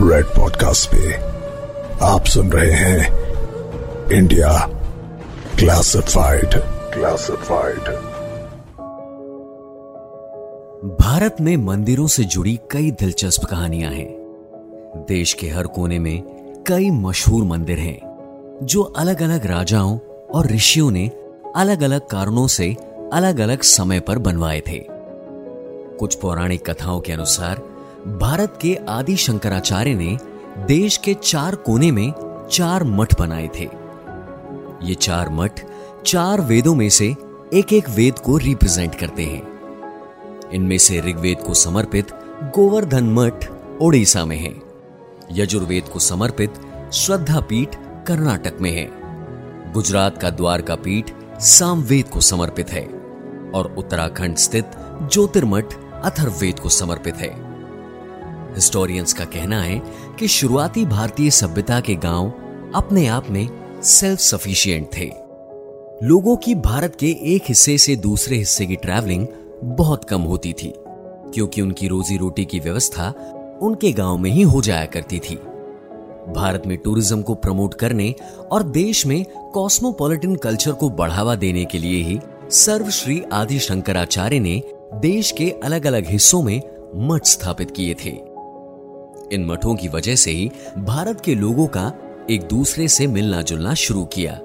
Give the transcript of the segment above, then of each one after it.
Red podcast पे आप सुन रहे हैं इंडिया क्लासिफाइड क्लासिफाइड भारत में मंदिरों से जुड़ी कई दिलचस्प कहानियाँ हैं। देश के हर कोने में कई मशहूर मंदिर हैं, जो अलग अलग राजाओं और ऋषियों ने अलग अलग कारणों से अलग अलग समय पर बनवाए थे। कुछ पौराणिक कथाओं के अनुसार भारत के आदि शंकराचार्य ने देश के चार कोने में चार मठ बनाए थे। ये चार मठ चार वेदों में से एक एक वेद को रिप्रेजेंट करते हैं। इनमें से ऋग्वेद को समर्पित गोवर्धन मठ ओडिशा में है। यजुर्वेद को समर्पित श्रद्धा पीठ कर्नाटक में है। गुजरात का द्वारका पीठ सामवेद को समर्पित है और उत्तराखंड स्थित ज्योतिर्मठ अथर्ववेद को समर्पित है। हिस्टोरियंस का कहना है कि शुरुआती भारतीय सभ्यता के गाँव अपने आप में सेल्फ सफिशियंट थे। लोगों की भारत के एक हिस्से से दूसरे हिस्से की ट्रैवलिंग बहुत कम होती थी, क्योंकि उनकी रोजी रोटी की व्यवस्था उनके गाँव में ही हो जाया करती थी। भारत में टूरिज़्म को प्रमोट करने और देश में कॉस्मोपॉलिटन कल्चर को बढ़ावा देने के लिए ही सर्वश्री आदि शंकराचार्य ने देश के अलग अलग हिस्सों में मठ स्थापित किए थे। इन मठों की वजह से ही भारत के लोगों का एक दूसरे से मिलना जुलना शुरू किया।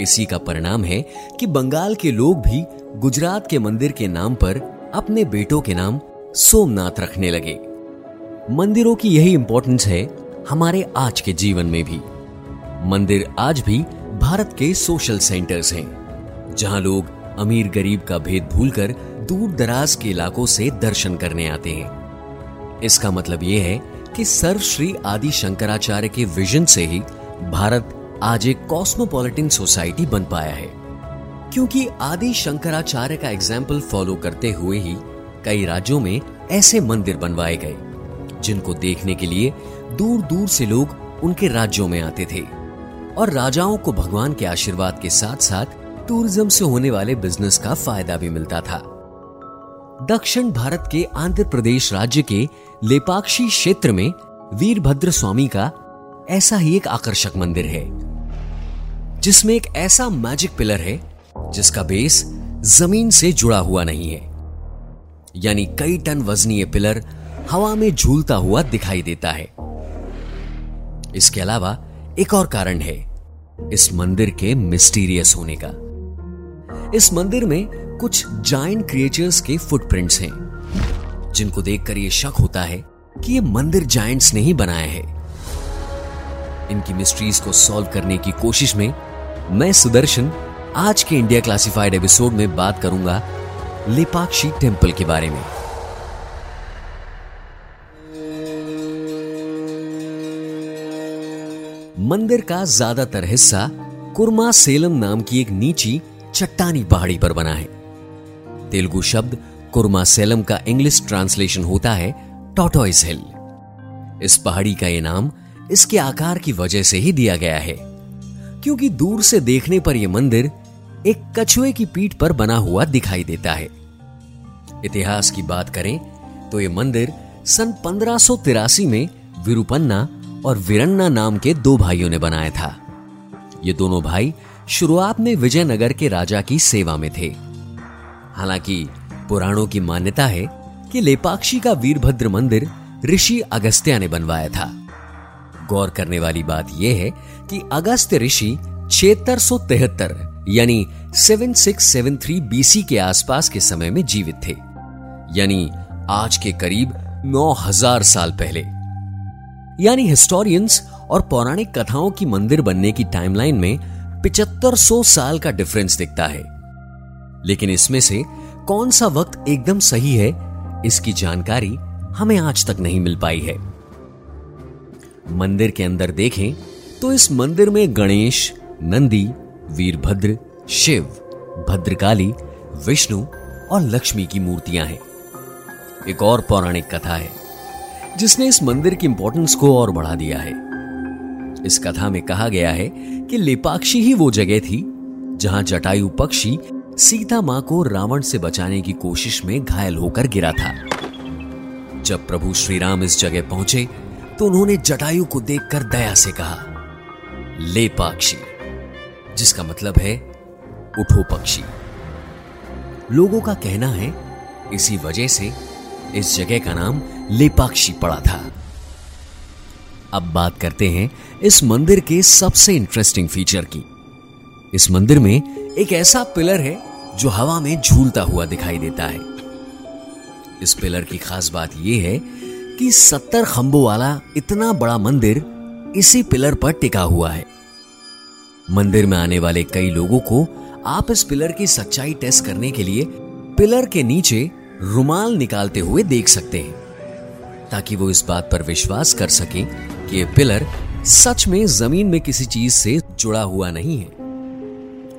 इसी का परिणाम है कि बंगाल के लोग भी गुजरात के मंदिर के नाम पर अपने बेटों के नाम सोमनाथ रखने लगे। मंदिरों की यही इंपॉर्टेंस है हमारे आज के जीवन में भी। मंदिर आज भी भारत के सोशल सेंटर्स हैं, जहाँ लोग अमीर गरीब का भेद भूलकर दूर दराज के इलाकों से दर्शन करने आते हैं। इसका मतलब यह है कि सर्वश्री आदि शंकराचार्य के विजन से ही भारत आज एक कॉस्मोपॉलिटन सोसाइटी बन पाया है। क्योंकि आदि शंकराचार्य का एग्ज़ाम्पल फॉलो करते हुए ही कई राज्यों में ऐसे मंदिर बनवाए गए, जिनको देखने के लिए दूर दूर से लोग उनके राज्यों में आते थे। और राजाओं को भगवान के आशीर्वाद के साथ साथ टूरिज़्म से होने वाले बिज़नेस का फ़ायदा भी मिलता था। दक्षिण भारत के आंध्र प्रदेश राज्य के लेपाक्षी क्षेत्र में वीरभद्र स्वामी का ऐसा ही एक आकर्षक मंदिर है, जिसमें एक ऐसा मैजिक पिलर है, जिसका बेस ज़मीन से जुड़ा हुआ नहीं है। यानी कई टन वजनी ये पिलर हवा में झूलता हुआ दिखाई देता है। इसके अलावा एक और कारण है, इस मंदिर के मिस्टीरियस होने का। इस मंदिर में कुछ जाइंट क्रिएचर्स के फुटप्रिंट्स हैं। जिनको देखकर यह शक होता है कि ये मंदिर जाइंट्स ने ही बनाया है। इनकी मिस्ट्रीज को सॉल्व करने की कोशिश में मैं सुदर्शन आज के इंडिया क्लासिफाइड एपिसोड में बात करूँगा लेपाक्षी टेंपल के बारे में। मंदिर का ज़्यादातर हिस्सा कुर्मा सेलम नाम की एक नीची चट्टानी पहाड़ी पर बना है। तेलुगु शब्द कुर्मा सेलम का इंग्लिश ट्रांसलेशन होता है टॉटॉइस हिल इस पहाड़ी का यह नाम इसके आकार की वजह से ही दिया गया है। क्योंकि दूर से देखने पर यह मंदिर एक कछुए की पीठ पर बना हुआ दिखाई देता है। इतिहास की बात करें तो यह मंदिर सन पंद्रह में विरुपन्ना और विरन्ना नाम के दो भाइयों ने बनाया था। ये दोनों भाई शुरुआत में विजयनगर के राजा की सेवा में थे। हालाँकि पुराणों की मान्यता है कि लेपाक्षी का वीरभद्र मंदिर ऋषि अगस्त्या ने बनवाया था। गौर करने वाली बात यह है कि अगस्त्य ऋषि छिहत्तर यानी 7673 बीसी के आसपास के समय में जीवित थे, यानी आज के करीब 9000 साल पहले। यानी हिस्टोरियंस और पौराणिक कथाओं की मंदिर बनने की टाइमलाइन में पिचहत्तर सौ साल का डिफरेंस दिखता है। लेकिन इसमें से कौन सा वक्त एकदम सही है, इसकी जानकारी हमें आज तक नहीं मिल पाई है। मंदिर के अंदर देखें तो इस मंदिर में गणेश, नंदी, वीरभद्र, शिव, भद्रकाली, विष्णु और लक्ष्मी की मूर्तियाँ हैं। एक और पौराणिक कथा है, जिसने इस मंदिर की इंपॉर्टेंस को और बढ़ा दिया है। इस कथा में कहा गया है कि लेपाक्षी ही वो जगह थी, जहाँ जटायु पक्षी सीता माँ को रावण से बचाने की कोशिश में घायल होकर गिरा था। जब प्रभु श्री राम इस जगह पहुँचे तो उन्होंने जटायु को देखकर दया से कहा, ले पाक्षी, जिसका मतलब है, उठो पक्षी। लोगों का कहना है, इसी वजह से इस जगह का नाम लेपाक्षी पड़ा था। अब बात करते हैं इस मंदिर के सबसे इंटरेस्टिंग फीचर की। इस मंदिर में एक ऐसा पिलर है जो हवा में झूलता हुआ दिखाई देता है। इस पिलर की खास बात यह है कि सत्तर खंभों वाला इतना बड़ा मंदिर इसी पिलर पर टिका हुआ है। मंदिर में आने वाले कई लोगों को आप इस पिलर की सच्चाई टेस्ट करने के लिए पिलर के नीचे रुमाल निकालते हुए देख सकते हैं, ताकि वो इस बात पर विश्वास कर सके कि यह पिलर सच में ज़मीन में किसी चीज़ से जुड़ा हुआ नहीं है।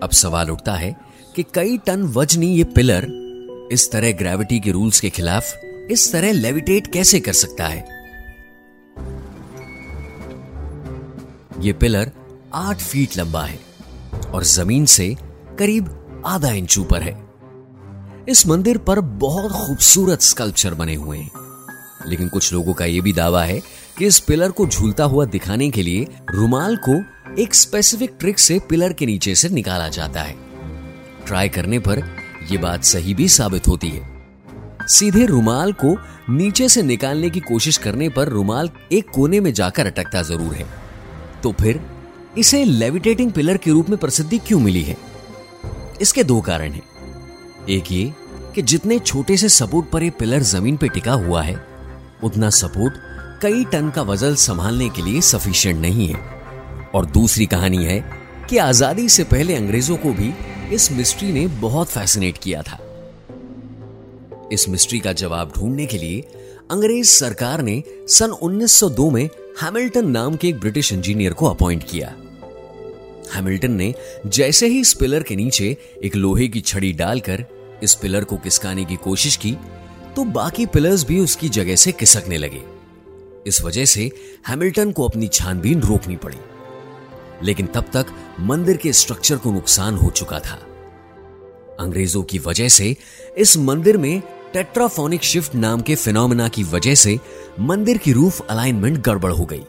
अब सवाल उठता है कि कई टन वजनी ये पिलर इस तरह ग्रेविटी के रूल्स के खिलाफ इस तरह लेविटेट कैसे कर सकता है? यह पिलर आठ फीट लंबा है और ज़मीन से करीब आधा इंच ऊपर है। इस मंदिर पर बहुत खूबसूरत स्कल्पचर बने हुए हैं। लेकिन कुछ लोगों का यह भी दावा है कि इस पिलर को झूलता हुआ दिखाने के लिए रुमाल को एक स्पेसिफिक ट्रिक से पिलर के नीचे से निकाला जाता है। ट्राई करने पर यह बात सही भी साबित होती है। सीधे रुमाल को नीचे से निकालने की कोशिश करने पर रुमाल एक कोने में जाकर अटकता ज़रूर है। तो फिर इसे लेविटेटिंग पिलर के रूप में प्रसिद्धि क्यों मिली है? इसके दो कारण हैं। एक ये कि जितने छोटे से सपोर्ट पर यह पिलर ज़मीन पर टिका हुआ है, उतना सपोर्ट कई टन का वज़न संभालने के लिए सफिशिएंट नहीं है। और दूसरी कहानी है कि आज़ादी से पहले अंग्रेज़ों को भी इस मिस्ट्री ने बहुत फैसिनेट किया था। इस मिस्ट्री का जवाब ढूँढने के लिए अंग्रेज़ सरकार ने सन 1902 में हैमिल्टन नाम के एक ब्रिटिश इंजीनियर को अपॉइंट किया। हैमिल्टन ने जैसे ही इस पिलर के नीचे एक लोहे की छड़ी डालकर इस पिलर को किसकाने की कोशिश की तो बाकी पिलर्स भी उसकी जगह से किसकने लगे। इस वजह से हैमिल्टन को अपनी छानबीन रोकनी पड़ी। लेकिन तब तक मंदिर के स्ट्रक्चर को नुकसान हो चुका था। अंग्रेज़ों की वजह से इस मंदिर में टेट्राफोनिक शिफ्ट नाम के फिनोमिना की वजह से मंदिर की रूफ अलाइनमेंट गड़बड़ हो गई।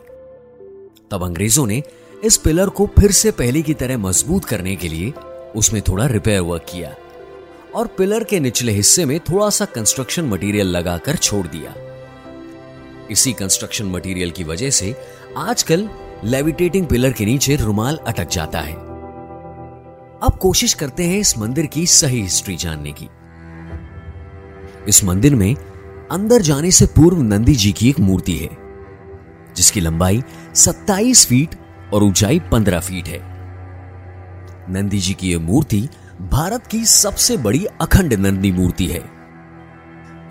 तब अंग्रेज़ों ने इस पिलर को फिर से पहले की तरह मज़बूत करने के लिए उसमें थोड़ा रिपेयर वर्क किया और पिलर के निचले हिस्से में थोड़ा सा कंस्ट्रक्शन मटेरियल लगाकर छोड़ दिया। इसी कंस्ट्रक्शन मटेरियल की वजह से आजकल लेविटेटिंग पिलर के नीचे रुमाल अटक जाता है। अब कोशिश करते हैं इस मंदिर की सही हिस्ट्री जानने की। इस मंदिर में अंदर जाने से पूर्व नंदी जी की एक मूर्ति है, जिसकी लंबाई 27 फीट और ऊंचाई 15 फीट है। नंदी जी की यह मूर्ति भारत की सबसे बड़ी अखंड नंदी मूर्ति है।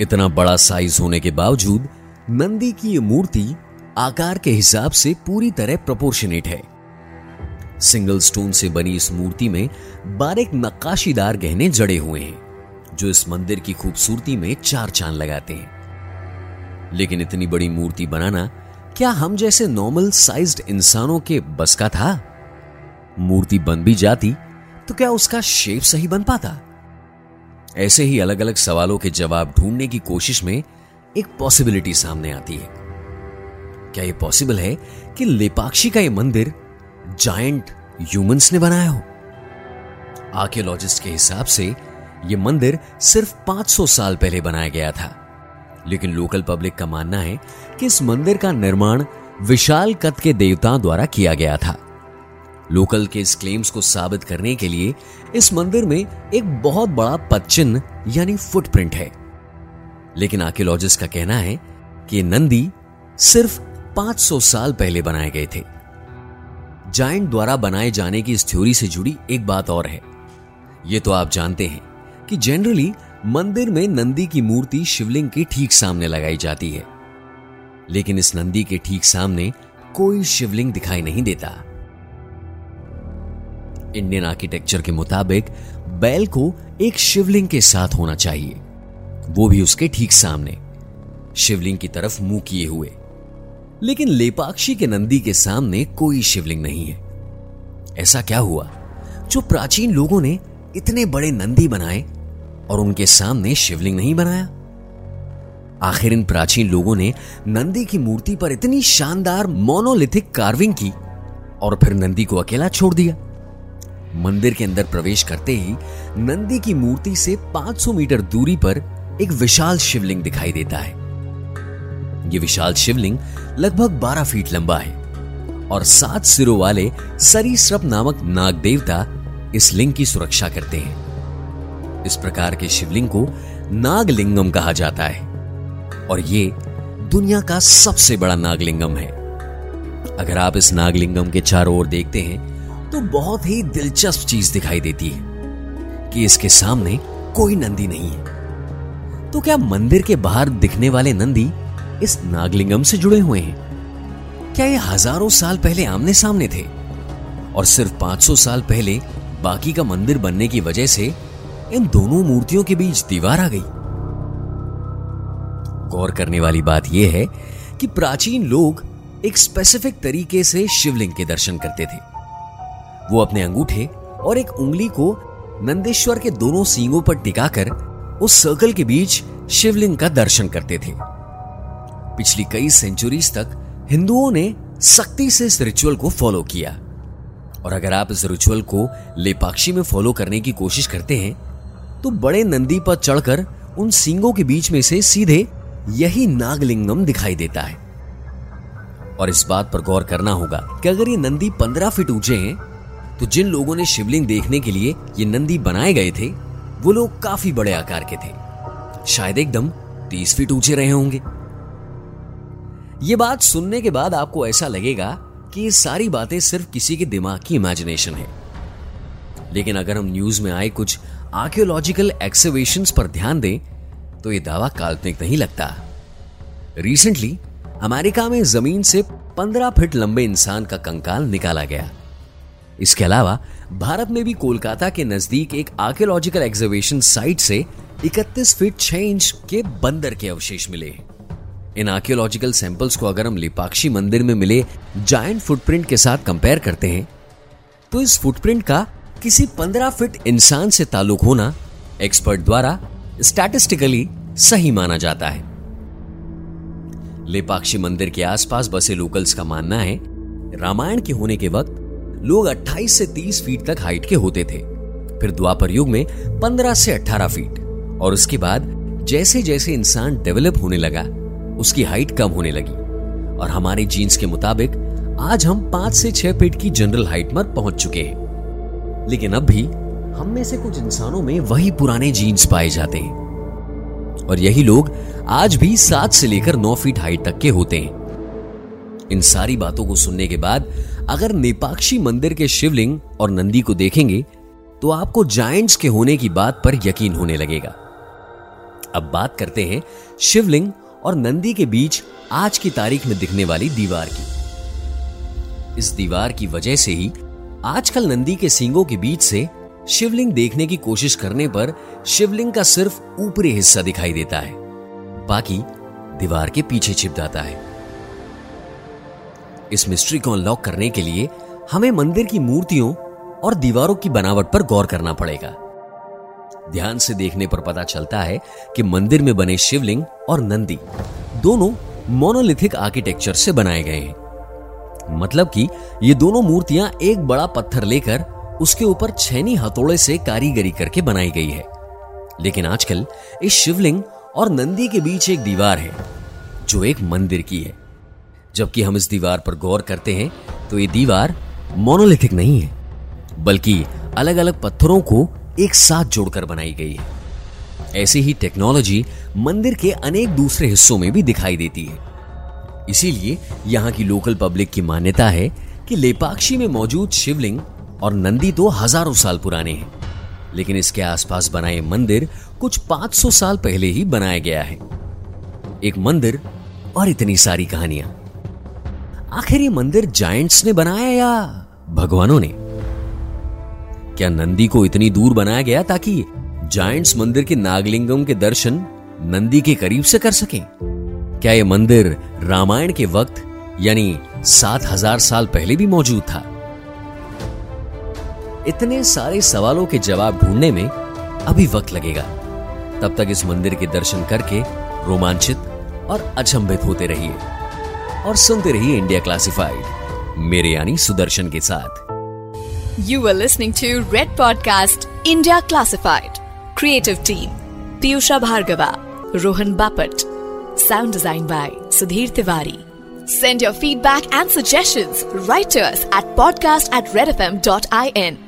इतना बड़ा साइज़ होने के बावजूद नंदी की यह मूर्ति आकार के हिसाब से पूरी तरह प्रोपोर्शनेट है। सिंगल स्टोन से बनी इस मूर्ति में बारीक नक्काशीदार गहने जड़े हुए हैं, जो इस मंदिर की खूबसूरती में चार चाँद लगाते हैं। लेकिन इतनी बड़ी मूर्ति बनाना क्या हम जैसे नॉर्मल साइज्ड इंसानों के बस का था? मूर्ति बन भी जाती तो क्या उसका शेप सही बन पाता? ऐसे ही अलग अलग सवालों के जवाब ढूँढने की कोशिश में एक पॉसिबिलिटी सामने आती है। क्या यह पॉसिबल है कि लेपाक्षी का यह मंदिर जायंट ह्यूमंस ने बनाया हो? आर्कियोलॉजिस्ट के हिसाब से यह मंदिर सिर्फ़ 500 साल पहले बनाया गया था। लेकिन लोकल पब्लिक का मानना है कि इस मंदिर का निर्माण विशाल कद के देवताओं द्वारा किया गया था। लोकल के इस क्लेम्स को साबित करने के लिए इस मंदिर में एक बहुत बड़ा पदचिन्ह यानी फुटप्रिंट है। लेकिन आर्कियोलॉजिस्ट का कहना है कि नंदी सिर्फ़ 500 साल पहले बनाए गए थे। जाइंट द्वारा बनाए जाने की इस थ्योरी से जुड़ी एक बात और है। यह तो आप जानते हैं कि जनरली मंदिर में नंदी की मूर्ति शिवलिंग के ठीक सामने लगाई जाती है। लेकिन इस नंदी के ठीक सामने कोई शिवलिंग दिखाई नहीं देता। इंडियन आर्किटेक्चर के मुताबिक बैल को एक शिवलिंग के साथ होना चाहिए। वो भी उसके ठीक सामने। शिवलिंग की तरफ़ मुँह किए हुए। लेकिन लेपाक्षी के नंदी के सामने कोई शिवलिंग नहीं है। ऐसा क्या हुआ? जो प्राचीन लोगों ने इतने बड़े नंदी बनाए और उनके सामने शिवलिंग नहीं बनाया? आखिर इन प्राचीन लोगों ने नंदी की मूर्ति पर इतनी शानदार मोनोलिथिक कार्विंग की और फिर नंदी को अकेला छोड़ दिया। मंदिर के अंदर प्रवेश करते ही नंदी की मूर्ति से 500 मीटर दूरी पर एक विशाल शिवलिंग दिखाई देता है। यह विशाल शिवलिंग लगभग 12 फीट लंबा है और सात सिरों वाले सरीसृप नामक नाग देवता इस लिंग की सुरक्षा करते हैं। इस प्रकार के शिवलिंग को नागलिंगम कहा जाता है और ये दुनिया का सबसे बड़ा नागलिंगम है। अगर आप इस नागलिंगम के चारों ओर देखते हैं तो बहुत ही दिलचस्प चीज़ दिखाई देती है कि इसके सामने कोई नंदी नहीं है। तो क्या मंदिर के बाहर दिखने वाले नंदी इस नागलिंगम से जुड़े हुए हैं। क्या ये हज़ारों साल पहले आमने सामने थे? और सिर्फ़ 500 साल पहले बाकी का मंदिर बनने की वजह से इन दोनों मूर्तियों के बीच दीवार आ गई। गौर करने वाली बात यह है कि प्राचीन लोग एक स्पेसिफिक तरीके से शिवलिंग के दर्शन करते थे। वो अपने अंगूठे और एक उंगली को नंदेश्वर के दोनों सींगों पर टिकाकर उस सर्कल के बीच शिवलिंग का दर्शन करते थे। पिछली कई सेंचुरीज तक हिंदुओं ने सख्ती से इस रिचुअल को फॉलो किया। और अगर आप इस रिचुअल को लेपाक्षी में फॉलो करने की कोशिश करते हैं तो बड़े नंदी पर चढ़कर उन सींगों के बीच में से सीधे यही नागलिंगम दिखाई देता है। और इस बात पर गौर करना होगा कि अगर ये नंदी पंद्रह फीट ऊँचे हैं तो जिन लोगों ने शिवलिंग देखने के लिए ये नंदी बनाए गए थे, वो लोग काफ़ी बड़े आकार के थे। शायद एकदम तीस फीट ऊँचे रहे होंगे। ये बात सुनने के बाद आपको ऐसा लगेगा कि ये सारी बातें सिर्फ़ किसी के दिमाग की इमेजिनेशन है। लेकिन अगर हम न्यूज़ में आए कुछ आर्कियोलॉजिकल एक्सवेशन पर ध्यान दें तो यह दावा काल्पनिक नहीं लगता। रिसेंटली अमेरिका में ज़मीन से 15 फीट लंबे इंसान का कंकाल निकाला गया। इसके अलावा, भारत में भी कोलकाता के नज़दीक एक आर्कियोलॉजिकल एग्जिबिशन साइट से 31 फीट 6 इंच के बंदर के अवशेष मिले इन आर्कियोलॉजिकल सैंपल्स को अगर हम लिपाक्षी मंदिर में मिले जायंट फुटप्रिंट के साथ कंपेयर करते हैं तो इस फुटप्रिंट का किसी 15 फीट इंसान से ताल्लुक होना एक्सपर्ट द्वारा स्टैटिस्टिकली सही माना जाता है। लेपाक्षी मंदिर के आसपास बसे लोकल्स का मानना है, रामायण के होने के वक्त लोग 28 से 30 फीट तक हाइट के होते थे। फिर द्वापर युग में 15 से 18 फीट और उसके बाद जैसे जैसे इंसान डेवलप होने लगा उसकी हाइट कम होने लगी। और हमारे जीन्स के मुताबिक, आज हम पाँच से छह फीट की जनरल हाइट पर पहुँच चुके हैं। लेकिन अब भी, हम में से कुछ इंसानों में वही पुराने जीन्स पाए जाते हैं। और यही लोग आज भी सात से लेकर नौ फीट हाइट तक के होते हैं। इन सारी बातों को सुनने के बाद, अगर नेपाक्षी मंदिर के शिवलिंग और नंदी को देखेंगे तो आपको जायंट्स के होने की बात पर यकीन होने लगेगा। अब बात करते हैं शिवलिंग और नंदी के बीच आज की तारीख में दिखने वाली दीवार की। इस दीवार की वजह से ही आजकल नंदी के सींगों के बीच से शिवलिंग देखने की कोशिश करने पर शिवलिंग का सिर्फ़ ऊपरी हिस्सा दिखाई देता है। बाकी दीवार के पीछे छिप जाता है। इस मिस्ट्री को अनलॉक करने के लिए हमें मंदिर की मूर्तियों और दीवारों की बनावट पर गौर करना पड़ेगा। ध्यान से देखने पर पता चलता है कि मंदिर में बने शिवलिंग और नंदी दोनों मोनोलिथिक आर्किटेक्चर से बनाए गए हैं। मतलब कि ये दोनों मूर्तियाँ एक बड़ा पत्थर लेकर उसके ऊपर छेनी हथौड़े से कारीगरी करके बनाई गई है। लेकिन आजकल इस शिवलिंग और नंदी के बीच एक दीवार है, जो एक मंदिर की है। जबकि हम इस दीवार पर गौर करते हैं तो ये दीवार मोनोलिथिक नहीं है, बल्कि अलग अलग पत्थरों को एक साथ जोड़कर बनाई गई है। ऐसी ही टेक्नोलॉजी मंदिर के अनेक दूसरे हिस्सों में भी दिखाई देती है। इसीलिए यहाँ की लोकल पब्लिक की मान्यता है कि लेपाक्षी में मौजूद शिवलिंग और नंदी तो हज़ारों साल पुराने हैं, लेकिन इसके आसपास बनाए मंदिर कुछ 500 साल पहले ही बनाया गया है। एक मंदिर और इतनी सारी कहानियाँ। आखिर ये मंदिर जायंट्स ने बनाया या भगवानों ने? क्या नंदी को इतनी दूर बनाया गया ताकि जायंट्स मंदिर के नागलिंगम के दर्शन नंदी के करीब से कर सकें? क्या यह मंदिर रामायण के वक्त, यानी सात हज़ार साल पहले भी मौजूद था? इतने सारे सवालों के जवाब ढूँढने में अभी वक्त लगेगा। तब तक इस मंदिर के दर्शन करके रोमांचित और अचंभित होते रहिए। और सुनते रहिए इंडिया क्लासिफाइड, मेरे यानी सुदर्शन के साथ। You are listening to Red Podcast India Classified. Creative Team Piyusha Bhargava, Rohan Bapat. Sound design by Sudhir Tiwari. Send your feedback and suggestions right to us at podcast at redfm.in.